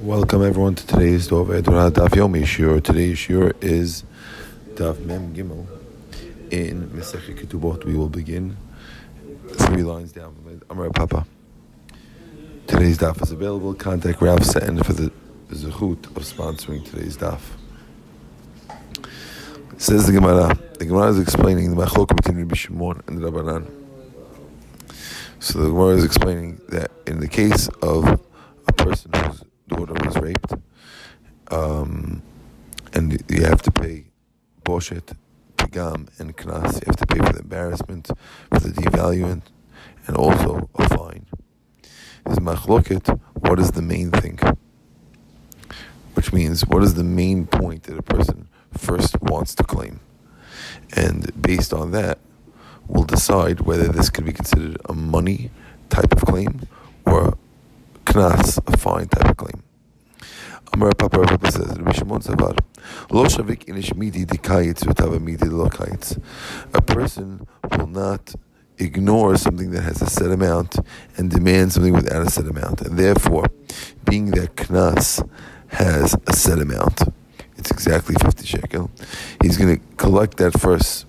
Welcome everyone to today's Dov Edora Daf Yomi Shur. Today's Shur is Daf Mem Gimel in Mesech Ketubot. We will begin three lines down from Amar Papa. Today's Daf is available. Contact Rav Seton for the zechut of sponsoring today's Daf. Says the Gemara. The Gemara is explaining the machlok between Rabbi Shimon and Rabbanan. So the Gemara is explaining that in the case of a person whose daughter was raped, um, and you have to pay boshet, pigam, and knas. You have to pay for the embarrassment, for the devaluation, and also a fine. Is machloket, what is the main thing? Which means, what is the main point that a person first wants to claim? And based on that, we'll decide whether this can be considered a money type of claim knas, a fine type of claim. Amar Papa says, Rabbi Shimon Savar, Lo shavik inish midi dikayitz v'tava midi lo. A person will not ignore something that has a set amount and demand something without a set amount. And therefore, being that knas has a set amount, it's exactly 50 shekel, he's going to collect that first.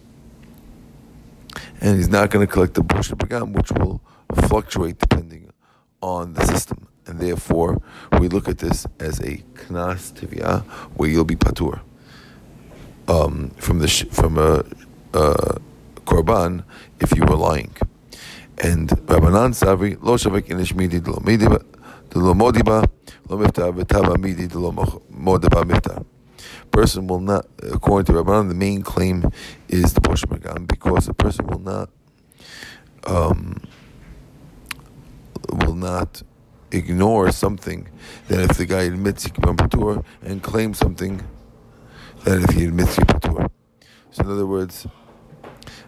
And he's not going to collect the boshet pagam, which will fluctuate depending on the system. And therefore, we look at this as a knas tivya, where you'll be patur um, from the from a, a korban if you were lying. And Rabbanan Savri lo shavik inish midi lo midiba lo modiba lo mifta v'tava midi lo modiba mifta. Person will not, according to Rabbanan, the main claim is the Bosh because a person will not um, will not ignore something that if the guy admits he can patur and claim something that if he admits he patur. So in other words,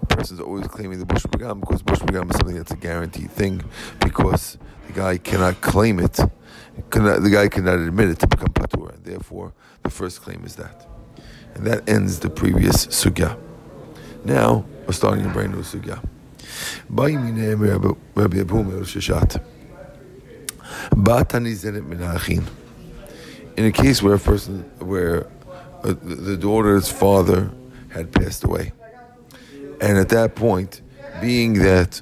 a is always claiming the bush pagam because bush pagam is something that's a guaranteed thing because the guy cannot claim it, cannot, the guy cannot admit it to become patur. And therefore, the first claim is that. And that ends the previous sugya. Now, we're starting a brand new sugya. Rabbi Abu Sheshet. In a case where a person, where uh, the daughter's father had passed away, and at that point, being that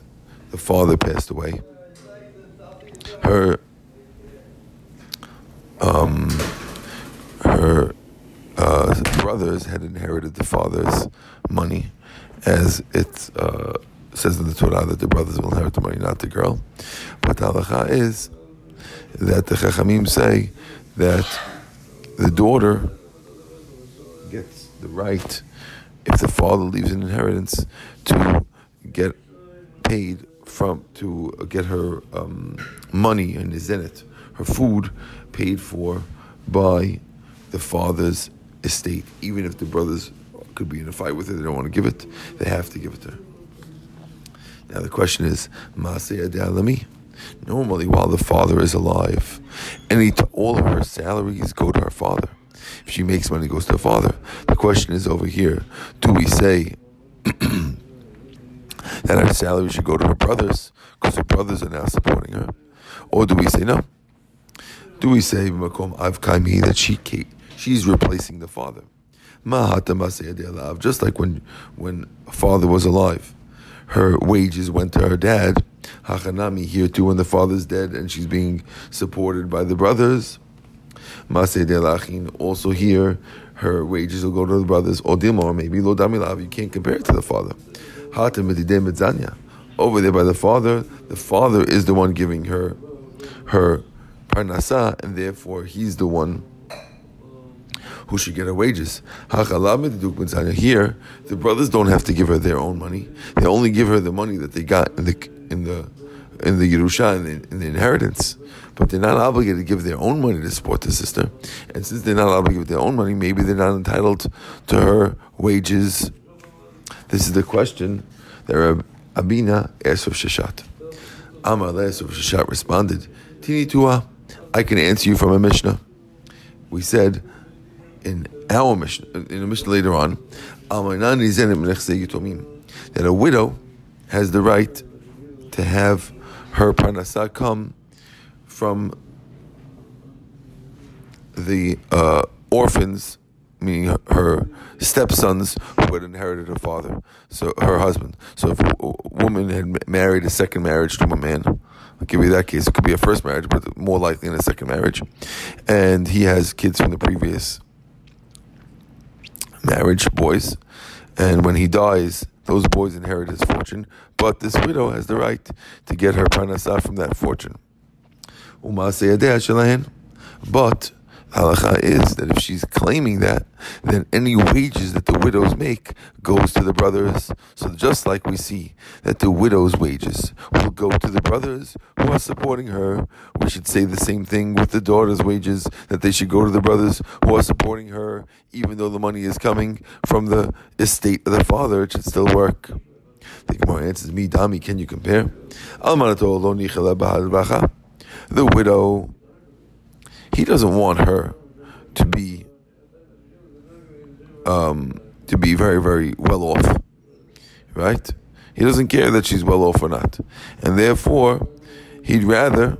the father passed away, her um, her uh, brothers had inherited the father's money, as it uh, says in the Torah that the brothers will inherit the money, not the girl. But the halacha is that the Chachamim say that the daughter gets the right, if the father leaves an inheritance, to get paid from, to get her um, money and is in it, her food paid for by the father's estate, even if the brothers could be in a fight with her, they don't want to give it, they have to give it to her. Now the question is, Maseh Adalami? Normally, while the father is alive, any all of her salaries go to her father. If she makes money, it goes to her father. The question is over here: Do we say that her salary should go to her brothers because her brothers are now supporting her, or do we say no? Do we say makom avkaimi that she she's replacing the father? Just like when when father was alive, her wages went to her dad Hachanami here too when the father's dead and she's being supported by the brothers. Maseh Delachin also here her wages will go to the brothers. Odilma maybe Lo Damilav you can't compare it to the father. Over there by the father, the father is the one giving her her parnasa, and therefore he's the one who should get her wages. Here, the brothers don't have to give her their own money. They only give her the money that they got in the in the in the Yerusha in the, in the inheritance, but they're not obligated to give their own money to support the sister. And since they're not obligated to give their own money, maybe they're not entitled to her wages. This is the question that Rab Abina asked of Sheshet. Amar of Sheshet responded, Tini Tua, I can answer you from a Mishnah. We said in our Mishnah, in a Mishnah later on, that a widow has the right to have her parnasa come from the uh, orphans, meaning her stepsons who had inherited her father, so her husband. So if a woman had married a second marriage to a man, I'll give you that case. It could be a first marriage, but more likely in a second marriage, and he has kids from the previous marriage, boys, and when he dies, those boys inherit his fortune, but this widow has the right to get her parnasah from that fortune. But halacha is that if she's claiming that, then any wages that the widows make goes to the brothers. So just like we see that the widow's wages will go to the brothers who are supporting her, we should say the same thing with the daughter's wages, that they should go to the brothers who are supporting her, even though the money is coming from the estate of the father, it should still work. The Gemara answers, "Me, Dami, can you compare?" The widow he doesn't want her to be um, to be very very well off, right? He doesn't care that she's well off or not, and therefore he'd rather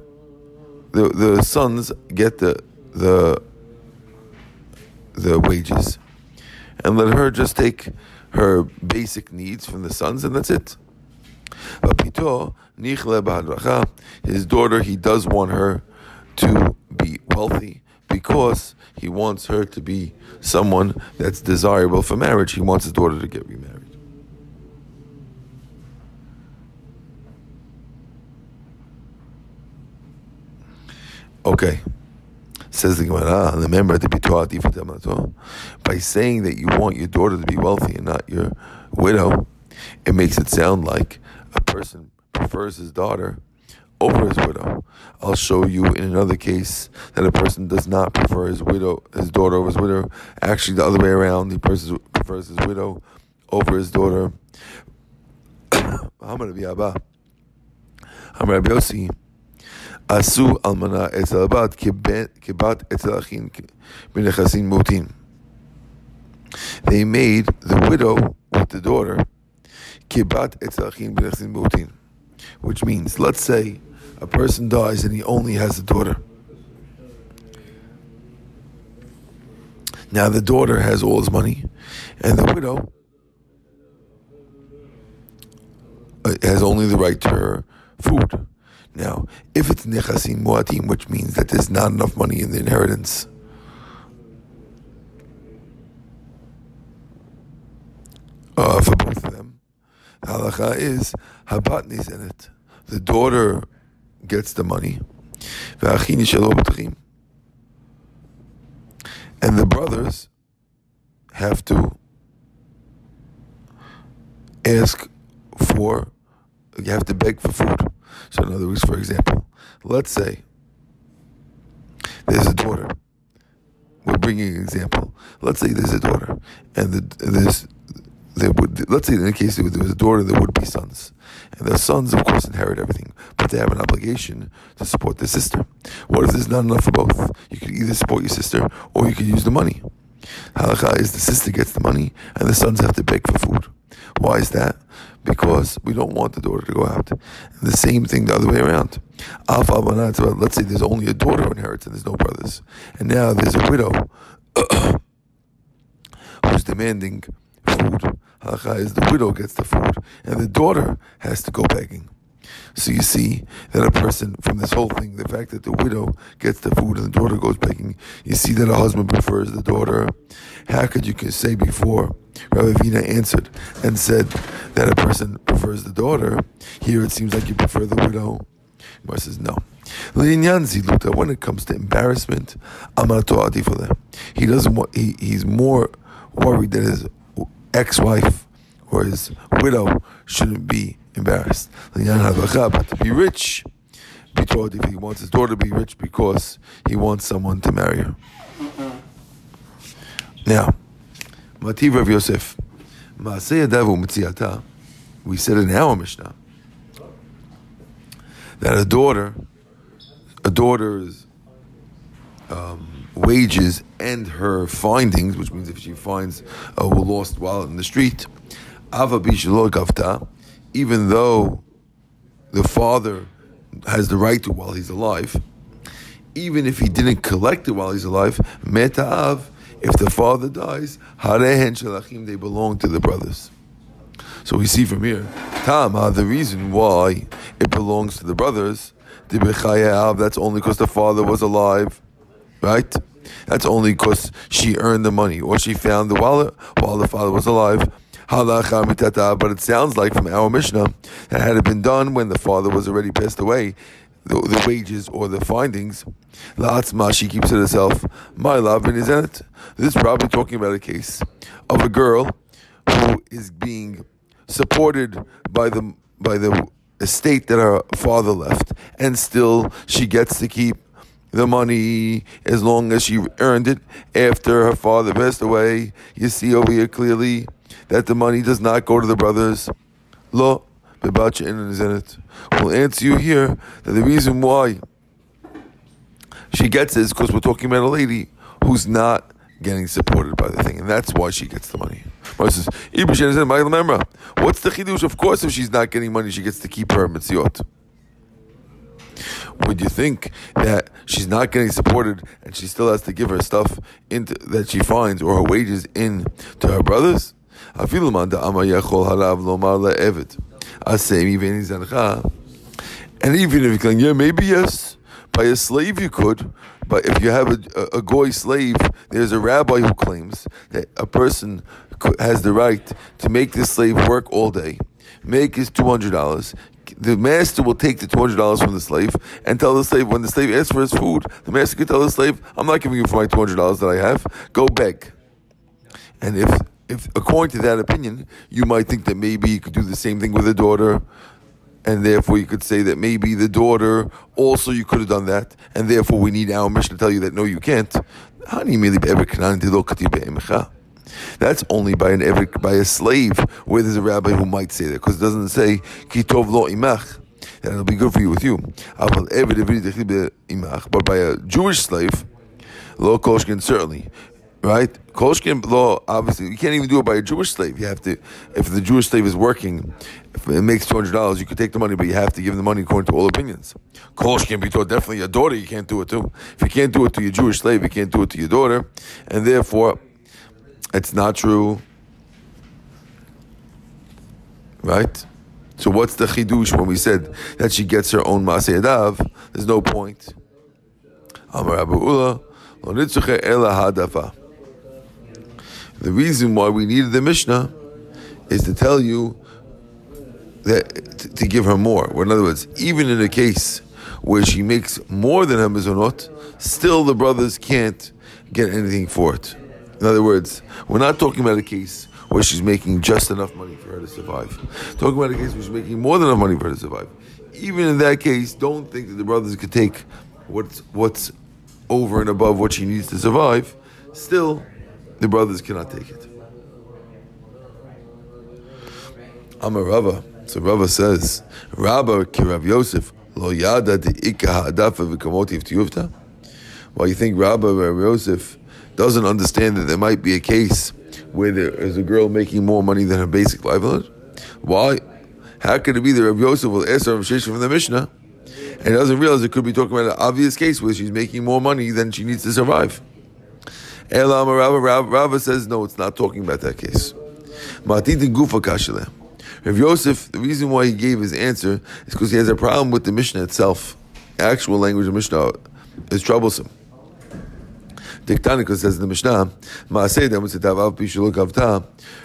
the the sons get the the the wages, and let her just take her basic needs from the sons, and that's it. His daughter, he does want her to be wealthy because he wants her to be someone that's desirable for marriage. He wants his daughter to get remarried. Okay. Says the Gemara, ah, remember the by saying that you want your daughter to be wealthy and not your widow, it makes it sound like a person prefers his daughter over his widow. I'll show you in another case that a person does not prefer his widow, his daughter over his widow. Actually, the other way around, he prefers his widow over his daughter. I'm going Abba. I'm Rabbi Yossi. Asu almana etzel bat kibat etzel achin b'nechasim mutin. They made the widow with the daughter kibat etzel achin b'nechasim mutin, which means, let's say a person dies and he only has a daughter. Now the daughter has all his money, and the widow uh, has only the right to her food. Now, if it's nechasim muatim, which means that there's not enough money in the inheritance, uh, for both of them, halacha is habatnis in it. The daughter gets the money. And the brothers have to ask for, you have to beg for food. So, in other words, for example, let's say there's a daughter. We're bringing an example. Let's say there's a daughter, and the, there's there would let's say in the case there was a daughter, there would be sons, and the sons, of course, inherit everything, but they have an obligation to support their sister. What if there's not enough for both? You could either support your sister or you could use the money. Halakha is the sister gets the money and the sons have to beg for food. Why is that? Because we don't want the daughter to go out. And the same thing the other way around. Let's say there's only a daughter who inherits and there's no brothers, and now there's a widow who's demanding food. Halacha is the widow gets the food, and the daughter has to go begging. So you see that a person from this whole thing, the fact that the widow gets the food and the daughter goes begging, you see that a husband prefers the daughter. How could you say before? Rabbi Vina answered and said that a person prefers the daughter. Here it seems like you prefer the widow. Gemara says no. When it comes to embarrassment, he doesn't want. He, he's more worried that his ex-wife or his widow shouldn't be embarrassed. But to be rich, be told if he wants his daughter to be rich because he wants someone to marry her. Now, Mativ of Yosef, we said in our Mishnah that a daughter, a daughter's um, wages and her findings, which means if she finds a lost wallet in the street, even though the father has the right to while he's alive, even if he didn't collect it while he's alive, meta'av, if the father dies, harehen shalachim, they belong to the brothers. So we see from here, Tama, the reason why it belongs to the brothers, that's only because the father was alive, right? That's only because she earned the money or she found the wallet while the father was alive. But it sounds like from our Mishnah that had it been done when the father was already passed away, the, the wages or the findings, La'atzma, she keeps it herself. My love is in it. This is probably talking about a case of a girl who is being supported by the by the estate that her father left, and still she gets to keep the money as long as she earned it after her father passed away. You see over here clearly that the money does not go to the brothers. Lo, Bebacha is in it. We'll answer you here that the reason why she gets it is because we're talking about a lady who's not getting supported by the thing, and that's why she gets the money. What's the chidush? Of course, if she's not getting money, she gets to keep her mitziot. Would you think that she's not getting supported and she still has to give her stuff into that she finds or her wages in to her brothers? And even if you're going, yeah, maybe yes, by a slave you could, but if you have a, a, a goy slave, there's a rabbi who claims that a person has the right to make this slave work all day, make his two hundred dollars, the master will take the two hundred dollars from the slave and tell the slave when the slave asks for his food, the master can tell the slave, "I'm not giving you for my two hundred dollars that I have. Go beg." And if, if according to that opinion, you might think that maybe you could do the same thing with a daughter, and therefore you could say that maybe the daughter also you could have done that, and therefore we need our mission to tell you that no, you can't. That's only by an by a slave where there's a rabbi who might say that because it doesn't say kitov lo imach that it'll be good for you with you. But by a Jewish slave, lo koshkin certainly. Right? Kolshkin law, obviously, you can't even do it by a Jewish slave. You have to, if the Jewish slave is working, if it makes $200, you could take the money, but you have to give the money according to all opinions. Kolshkin be taught definitely a daughter, you can't do it too. If you can't do it to your Jewish slave, you can't do it to your daughter. And therefore, it's not true. Right? So what's the chidush when we said that she gets her own masayadav? There's no point. Amar Abu The reason why we needed the Mishnah is to tell you that to give her more. in other words, even in a case where she makes more than her mizonot, still the brothers can't get anything for it. In other words, we're not talking about a case where she's making just enough money for her to survive. Talking about a case where she's making more than enough money for her to survive. Even in that case, don't think that the brothers could take what's what's over and above what she needs to survive. Still, the brothers cannot take it. I'm a Rava. So Rava says, Rabba Kirav Yosef, Lo Yada de Ikka Hadafa V'kamotiv Tiyuvta. Well, you think Rabba Rav Yosef doesn't understand that there might be a case where there is a girl making more money than her basic livelihood? Why? How could it be that Rav Yosef will ask Rav Shesha from the Mishnah and doesn't realize it could be talking about an obvious case where she's making more money than she needs to survive? Elam Rava, Rava says, no, it's not talking about that case. Rav Yosef, the reason why he gave his answer is because he has a problem with the Mishnah itself. Actual language of Mishnah is troublesome. Diktanika says in the Mishnah,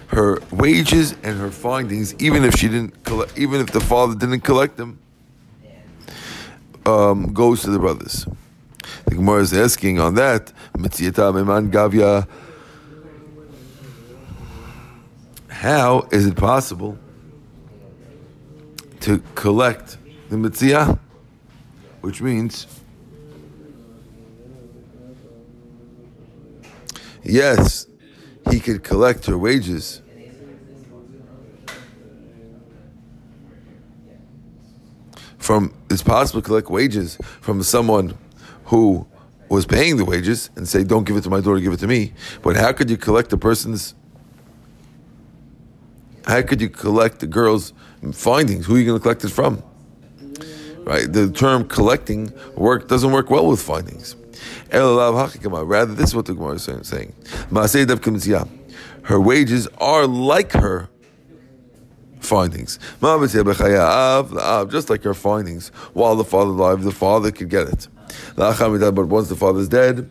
her wages and her findings, even if she didn't, collect, even if the father didn't collect them, um, goes to the brothers. The Gemara is asking on that, Gavya, How is it possible to collect the metziah, which means yes, he could collect her wages. From it's possible to collect wages from someone who was paying the wages and say, "Don't give it to my daughter, give it to me." But how could you collect the person's? How could you collect the girl's findings? Who are you going to collect it from? right? The term collecting work doesn't work well with findings. Rather, this is what the Gemara is saying. Her wages are like her findings. Just like her findings. While the father alive, the father could get it. But once the father's dead,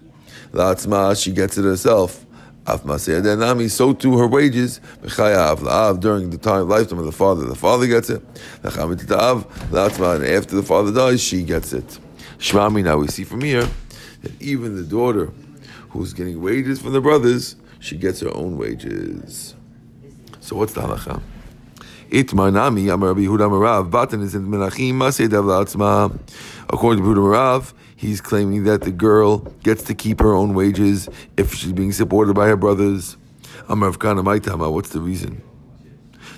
she gets it herself. So too her wages during the time lifetime of the father, the father gets it. And after the father dies, she gets it. Shmami, now we see from here that even the daughter who's getting wages from the brothers, she gets her own wages. So what's the halacha? Itmanami, Amar Rabbi Marav, Batan is in Menachim. According to Yehuda Marav, he's claiming that the girl gets to keep her own wages if she's being supported by her brothers. Amar Kana Maitama, what's the reason?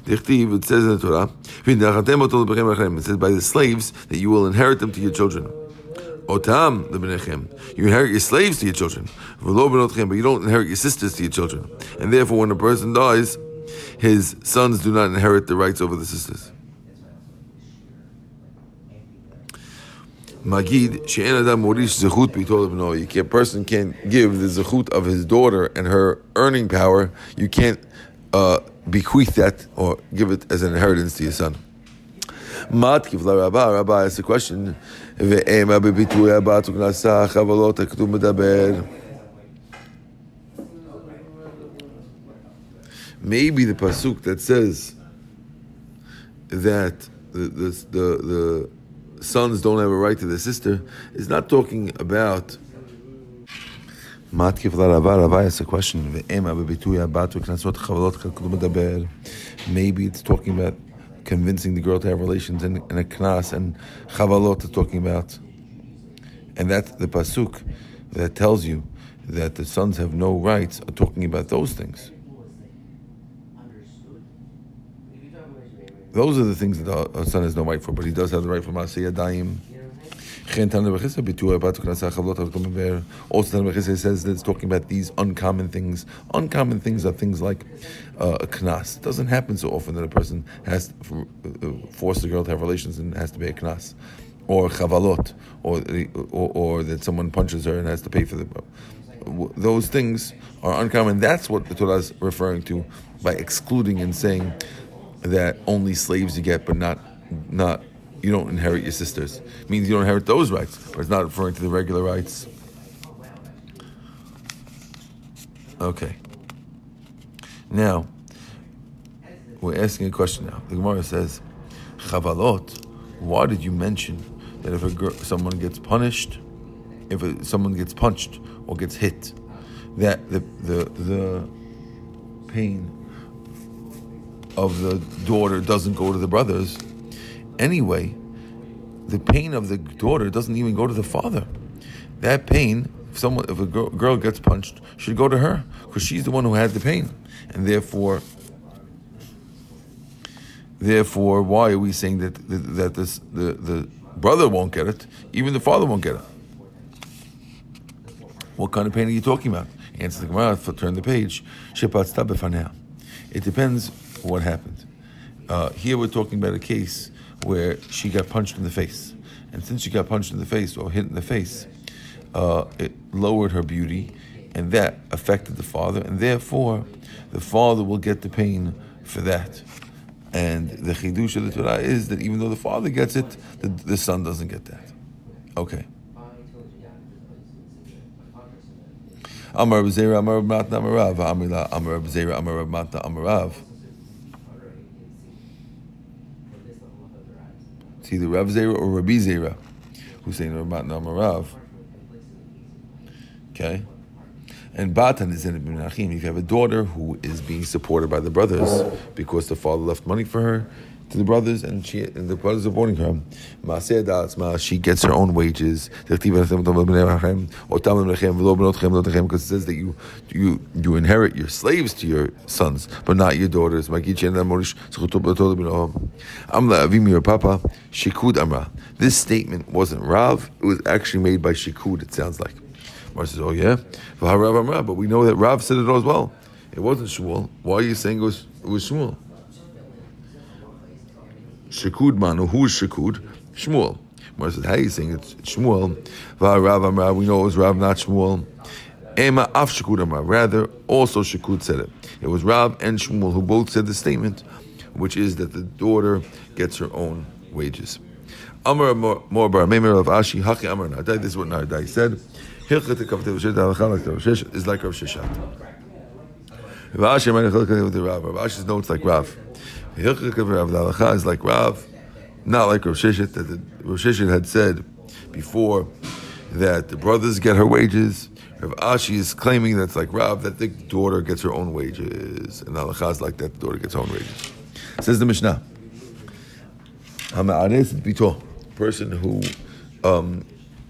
It says in the Torah, it says by the slaves that you will inherit them to your children. Otam lebnechem. You inherit your slaves to your children, but you don't inherit your sisters to your children. And therefore, when a person dies, his sons do not inherit the rights over the sisters. Magid, she'en adam morish zechut b'itol A person can't give the zechut of his daughter and her earning power. You can't uh, bequeath that or give it as an inheritance to your son. Matkiv la Rabba, Rabba asks a question. Ve'ema b'bituya batuk nasa chavalot ha'ketum medaber. maybe the pasuk that says that the, the, the, the sons don't have a right to the sister is not talking about Matkif Larava is a question. Maybe it's talking about convincing the girl to have relations in a knas, and chavalot is talking about. And that's the pasuk that tells you that the sons have no rights are talking about those things. Those are the things that a son has no right for, but he does have the right for Masiyah Daim. Also, Tanah says that it's talking about these uncommon things. Uncommon things are things like uh, a knas. It doesn't happen so often that a person has to uh, force a girl to have relations and has to be a knas, or chavalot, or, or, or that someone punches her and has to pay for the. Those things are uncommon. That's what the Torah is referring to by excluding and saying that only slaves you get, but not not you don't inherit your sisters. It means you don't inherit those rights, but it's not referring to the regular rights. Okay. Now, we're asking a question now. The Gemara says, Chavalot, why did you mention that if girl, someone gets punished, if a, someone gets punched or gets hit, that the, the, the pain of the daughter doesn't go to the brothers. Anyway, the pain of the daughter doesn't even go to the father. That pain, if someone, if a girl, gets punched, should go to her because she's the one who had the pain, and therefore, therefore, why are we saying that that this the the brother won't get it, even the father won't get it? What kind of pain are you talking about? Answer the Gemara. Turn the page. It depends what happened. Uh, here we're talking about a case where she got punched in the face. And since she got punched in the face or hit in the face, uh, it lowered her beauty, and that affected the father, and therefore the father will get the pain for that. And the chidush of the Torah is that even though the father gets it, the, the son doesn't get that. Okay. Amar Zera, Amar Matna, Amarav, Amar Zera, Amar Matna, Amarav. It's either Rav Zera or Rabbi Zera who's saying Ramat Namarav. Okay? And Batan is in Ibn Achim. If you have a daughter who is being supported by the brothers because the father left money for her to the brothers and she and the brothers are supporting her, she gets her own wages. Because it says that you you you inherit your slaves to your sons, but not your daughters. This statement wasn't Rav, it was actually made by Shikud, it sounds like. Mar says, Oh yeah? But we know that Rav said it all as well. It wasn't Shmuel. Why are you saying it was, it was Shmuel? Shekud Manu, who is Shekud? Shmuel. Where says, how are you saying it's Shmuel? Rav Amar, we know it was Rav, not Shmuel. Ema af Shakud Amar. Rather, also Shakud said it. It was Rav and Shmuel who both said the statement, which is that the daughter gets her own wages. Amar Morbar, Memir of Ashi, Haki Amar Nardai. This is what Nardai said. Kavtev is like Rav Sheshet. Rav Ashi's notes like Rav. Hilchat Rav is like Rav not like Rosh Hashanah, that Rosh Hashanah had said before that the brothers get her wages. Rav Ashi is claiming that's like Rav, that the daughter gets her own wages. And Halacha is like that, the daughter gets her own wages. Says the Mishnah. Hama'ares bito, person who um,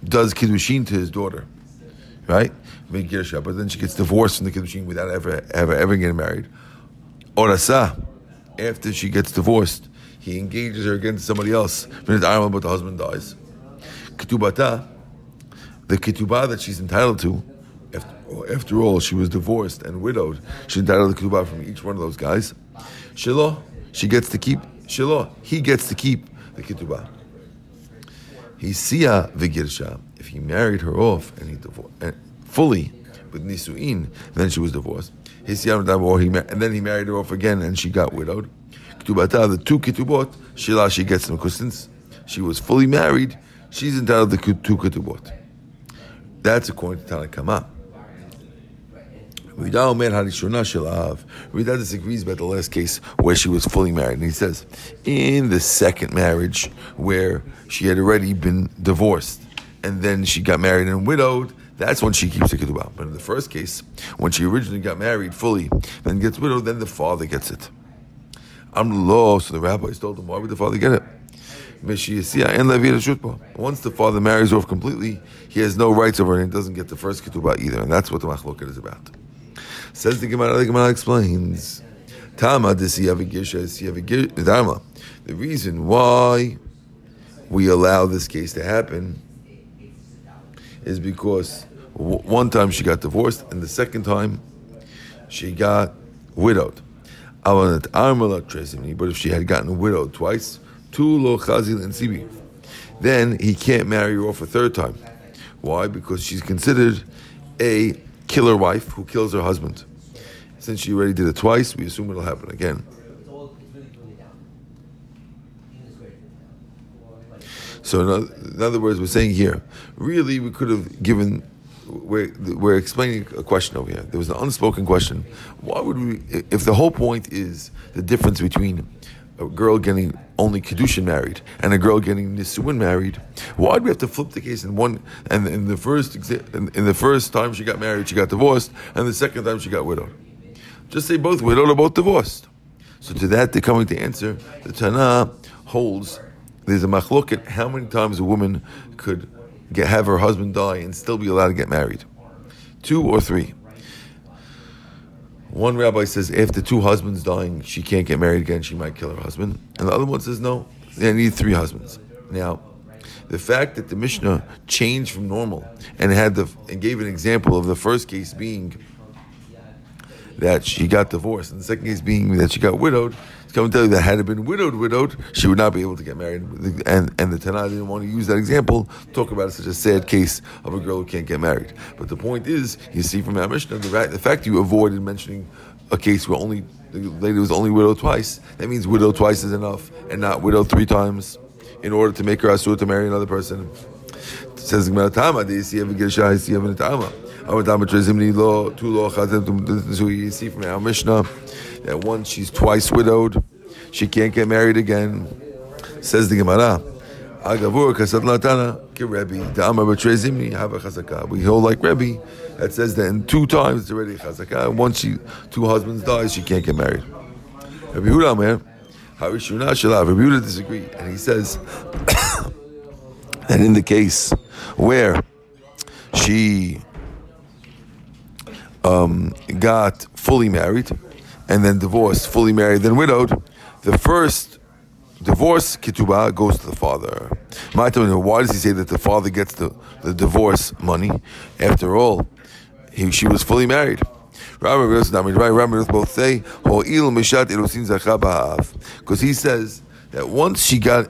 does kiddushin to his daughter, right? But then she gets divorced from the kiddushin without ever, ever, ever getting married. Orasa, after she gets divorced, he engages her against somebody else, but the husband dies. Ketubata, the ketubah that she's entitled to, after, oh, after, all, she was divorced and widowed. She's entitled to ketubah from each one of those guys. Shiloh, she gets to keep. Shiloh, he gets to keep the ketubah. He siya v'girsha. If he married her off and he divorced fully with nisuin, then she was divorced. He and then he married her off again and she got widowed ketubata, the two ketubot, Shila, she gets them. Because since she was fully married, she's entitled to two ketubot. That's according to Tanakama. Rida disagrees about the last case where she was fully married. And he says, in the second marriage where she had already been divorced and then she got married and widowed, that's when she keeps the ketubah. But in the first case, when she originally got married fully, then gets widowed, then the father gets it. I'm law, so the rabbis told him, why would the father get it? Once the father marries off completely, he has no rights over it and doesn't get the first ketubah either. And that's what the machloket is about. Says the Gemara, the Gemara explains. Tama. The reason why we allow this case to happen is because one time she got divorced and the second time she got widowed. But if she had gotten widowed twice, two lo chazil and sibi, then he can't marry her off a third time. Why? Because she's considered a killer wife who kills her husband. Since she already did it twice, we assume it'll happen again. So, in other words, we're saying here, really, we could have given we're, we're explaining a question over here. There was an unspoken question. Why would we, if the whole point is the difference between a girl getting only kedushin married and a girl getting nisuin married, why do we have to flip the case in one? And in the first in, in the first time she got married, she got divorced, and the second time she got widowed. Just say both widowed or both divorced. So to that, they're coming to answer. The Tana holds there's a machloket how many times a woman could get, have her husband die and still be allowed to get married? Two or three? One rabbi says after two husbands dying, she can't get married again, she might kill her husband. And the other one says no, they need three husbands. Now, the fact that the Mishnah changed from normal and had the and gave an example of the first case being that she got divorced, and the second case being that she got widowed, it's coming to tell you that had it been widowed, widowed, she would not be able to get married. And and the Tanah didn't want to use that example, talk about such a sad case of a girl who can't get married. But the point is, you see from our Mishnah, the, the fact you avoided mentioning a case where only the lady was only widowed twice, that means widowed twice is enough, and not widowed three times, in order to make her asur to marry another person. Says Gemara Tama, from our Mishnah that once she's twice widowed, she can't get married again. Says the Gemara. We hold like Rebbe that says that in two times it's already chazaka. Once she two husbands die, she can't get married. Rabbi Huda man, Harishuna. Rabbi Huda disagree, and he says that in the case where she um, got fully married and then divorced, fully married, then widowed, the first divorce ketubah goes to the father. Why does he say that the father gets the, the divorce money? After all, he, she was fully married. Both say because he says that once she got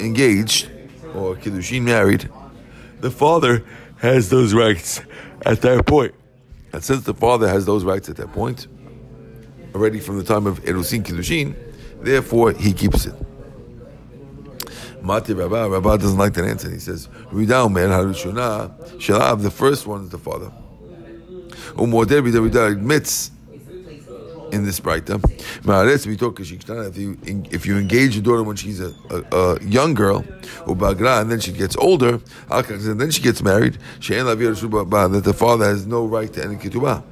engaged, or Kiddushin married, the father has those rights at that point. And since the father has those rights at that point, already from the time of Erusin Kiddushin, therefore he keeps it. Mati Rabba, Rabba doesn't like that answer. He says, Ridao man Harushuna, Shalab, the first one is the father. Umodeh Ridao admits in this brighter. If you if you engage your daughter when she's a, a, a young girl, and then she gets older, and then she gets married, that the father has no right to any ketubah.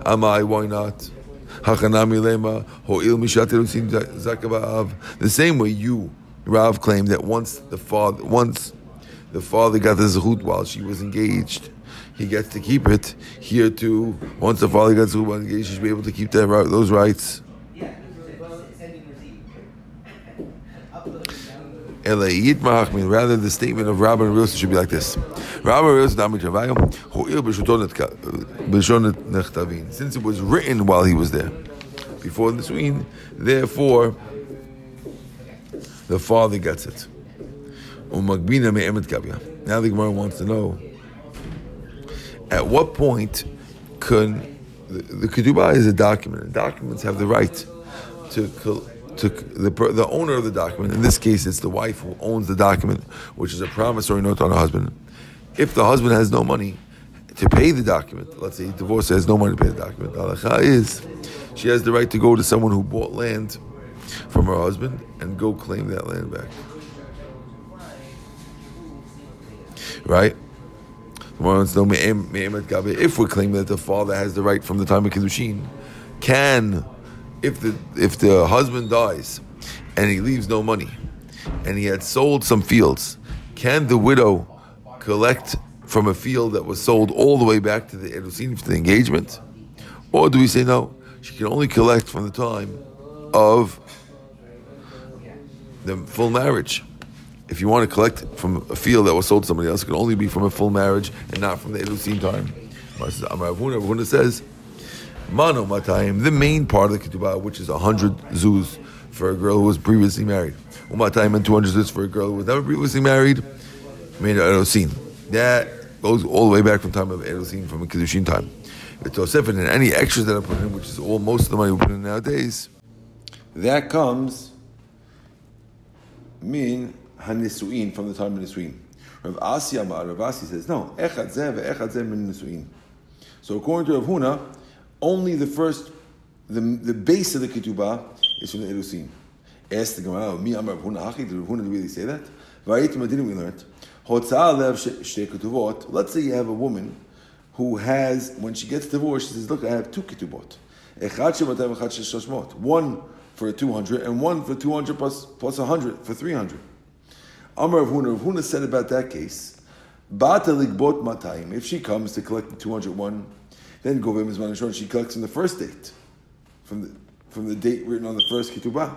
Amai, why not? The same way you, Rav, claim that once the father once the father got the zehut while she was engaged he gets to keep it. Here too, once the father got gets to engaged, he should be able to keep that, those rights. Rather, the statement of Rabbi and Rilsa should be like this: Since it was written while he was there, before the Sween, therefore the father gets it. Now the Gemara wants to know at what point can the, the is a document? And documents have the right to to the the owner of the document. In this case, it's the wife who owns the document, which is a promissory note on her husband. If the husband has no money to pay the document, let's say he divorced, has no money to pay the document. The is she has the right to go to someone who bought land from her husband and go claim that land back. Right? If we claim that the father has the right from the time of Kiddushin, can, if the if the husband dies and he leaves no money and he had sold some fields, can the widow collect from a field that was sold all the way back to the Erusin, to the engagement? Or do we say no? She can only collect from the time of the full marriage if you want to collect from a field that was sold to somebody else, it can only be from a full marriage and not from the Erusin time. Amar Avuna says, Mano the main part of the Ketubah, which is 100 zuz for a girl who was previously married. Umatayim and 200 zuz for a girl who was never previously married, made Erusin. That goes all the way back from time of Erusin, from a Kiddushin time. The Tosefet and any extras that are put in, which is all most of the money we put in nowadays, that comes mean hanisuin from the time of nisuin. Rav Amar, Rav Asi says, no, echad zeh ve'echad zeh min nisuin. So according to Rav Huna, only the first, the, the base of the ketubah is from the erusin. Ask the Gemara, mi Amar Huna hachi, Rav Huna really say that? Vayit Madin, we lev shte let's say you have a woman who has, when she gets divorced, she says, look, I have two ketubot. One for 200 and one for 200 plus, plus 100 for 300. Amar of Huna, Huna said about that case. If she comes to collect the 201, then Govim is Manashon, she collects from the first date, from the, from the date written on the first ketubah.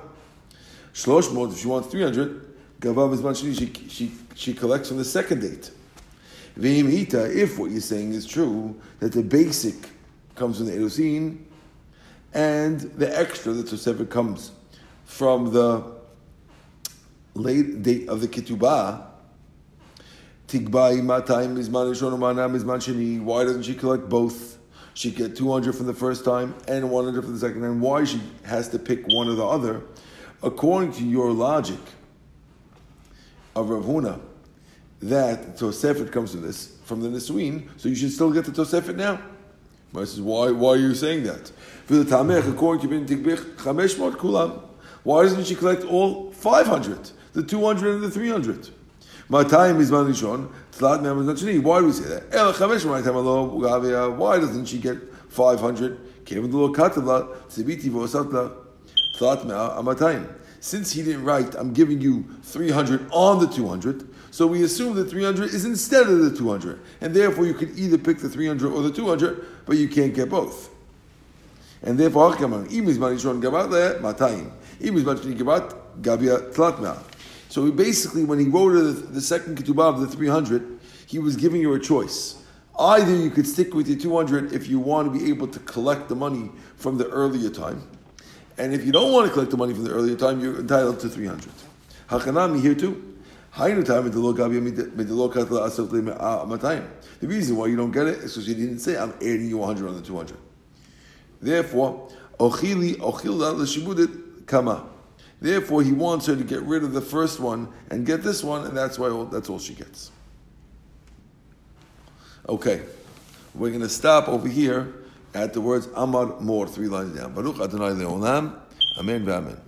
Shlosh mod, if she wants 300, Gavav is Manashon, she, she, she collects from the second date. V'im hita, if what you're saying is true, that the basic comes from the Erusin, and the extra, the Tosefet, comes from the late date of the ketubah, Tigbai Matayim Mizman Rishon Mana Mizman Sheni. Why doesn't she collect both? She get 200 from the first time and 100 from the second time. Why she has to pick one or the other? According to your logic of Rav Huna, that Tosefet comes from this, from the Nisuin, so you should still get the Tosefet now. says, why, why are you saying that? For the Tamech, according to Bin Chameshmot Kulam. Why doesn't she collect all 500? the 200 and the 300. My time is Manishon, Tlat Shani. Why do we say that? Why doesn't she get 500? Uh, Since he didn't write, I'm giving you 300 on the 200, so we assume that 300 is instead of the 200. And therefore you could either pick the 300 or the 200, but you can't get both. And therefore, so he basically, when he wrote the, the second ketubah of the 300, he was giving you a choice. Either you could stick with your 200 if you want to be able to collect the money from the earlier time, and if you don't want to collect the money from the earlier time, you're entitled to 300. Hakanami here too. The reason why you don't get it is because you didn't say, I'm adding you 100 on the 200. Therefore, ochili ochil kama. Therefore, he wants her to get rid of the first one and get this one, and that's why all, that's all she gets. Okay, we're going to stop over here at the words Amar Mor, three lines down. Baruch Adonai Leolam, Amen, Amen.